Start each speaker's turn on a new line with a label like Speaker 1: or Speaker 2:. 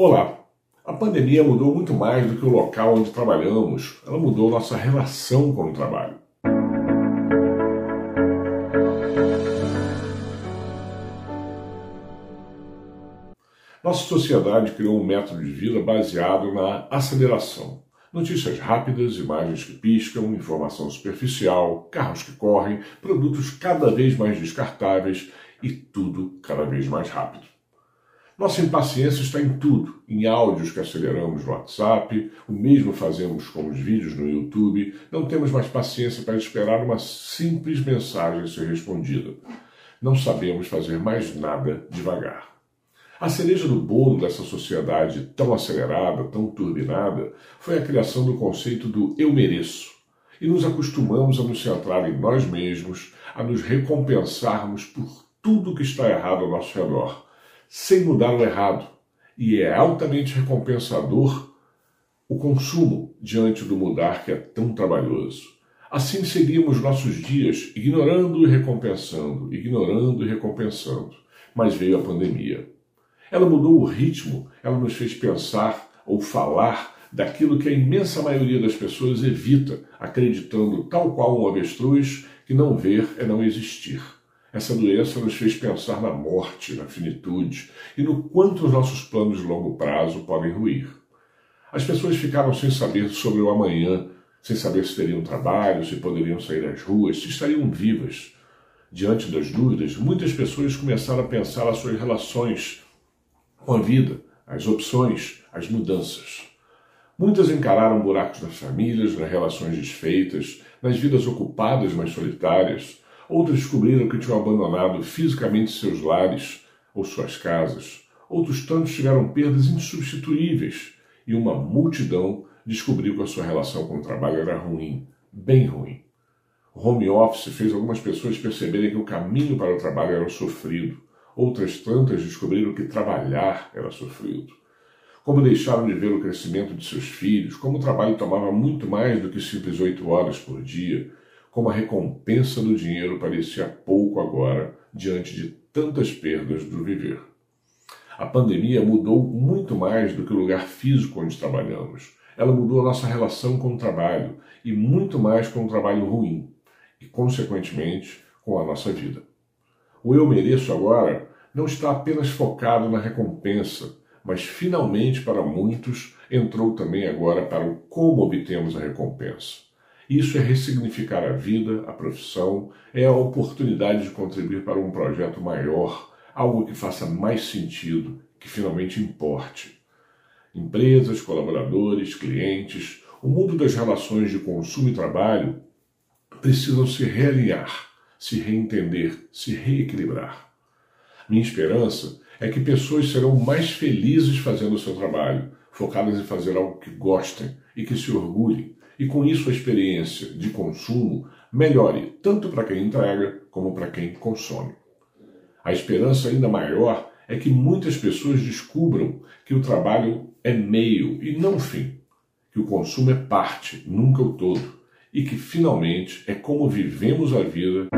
Speaker 1: Olá! A pandemia mudou muito mais do que o local onde trabalhamos, ela mudou nossa relação com o trabalho. Nossa sociedade criou um método de vida baseado na aceleração. Notícias rápidas, imagens que piscam, informação superficial, carros que correm, produtos cada vez mais descartáveis e tudo cada vez mais rápido. Nossa impaciência está em tudo, em áudios que aceleramos no WhatsApp, o mesmo fazemos com os vídeos no YouTube, não temos mais paciência para esperar uma simples mensagem ser respondida. Não sabemos fazer mais nada devagar. A cereja do bolo dessa sociedade tão acelerada, tão turbinada, foi a criação do conceito do eu mereço. E nos acostumamos a nos centrar em nós mesmos, a nos recompensarmos por tudo que está errado ao nosso redor sem mudar o errado. E é altamente recompensador o consumo diante do mudar que é tão trabalhoso. Assim seguimos nossos dias, ignorando e recompensando, ignorando e recompensando. Mas veio a pandemia. Ela mudou o ritmo, ela nos fez pensar ou falar daquilo que a imensa maioria das pessoas evita, acreditando, tal qual um avestruz, que não ver é não existir. Essa doença nos fez pensar na morte, na finitude e no quanto os nossos planos de longo prazo podem ruir. As pessoas ficaram sem saber sobre o amanhã, sem saber se teriam trabalho, se poderiam sair às ruas, se estariam vivas. Diante das dúvidas, muitas pessoas começaram a pensar as suas relações com a vida, as opções, as mudanças. Muitas encararam buracos nas famílias, nas relações desfeitas, nas vidas ocupadas, mas solitárias Outros descobriram que tinham abandonado fisicamente seus lares ou suas casas. Outros tantos tiveram perdas insubstituíveis. E uma multidão descobriu que a sua relação com o trabalho era ruim, bem ruim. Home office fez algumas pessoas perceberem que o caminho para o trabalho era sofrido. Outras tantas descobriram que trabalhar era sofrido. Como deixaram de ver o crescimento de seus filhos, como o trabalho tomava muito mais do que simples oito horas por dia, como a recompensa do dinheiro parecia pouco agora diante de tantas perdas do viver. A pandemia mudou muito mais do que o lugar físico onde trabalhamos. Ela mudou a nossa relação com o trabalho e muito mais com o trabalho ruim e, consequentemente, com a nossa vida. O eu mereço agora não está apenas focado na recompensa, mas finalmente para muitos entrou também agora para o como obtemos a recompensa. Isso é ressignificar a vida, a profissão, é a oportunidade de contribuir para um projeto maior, algo que faça mais sentido, que finalmente importe. Empresas, colaboradores, clientes, o mundo das relações de consumo e trabalho precisam se realinhar, se reentender, se reequilibrar. Minha esperança é que pessoas serão mais felizes fazendo o seu trabalho, focadas em fazer algo que gostem e que se orgulhem, e com isso a experiência de consumo melhore tanto para quem entrega como para quem consome. A esperança ainda maior é que muitas pessoas descubram que o trabalho é meio e não fim, que o consumo é parte, nunca o todo, e que finalmente é como vivemos a vida.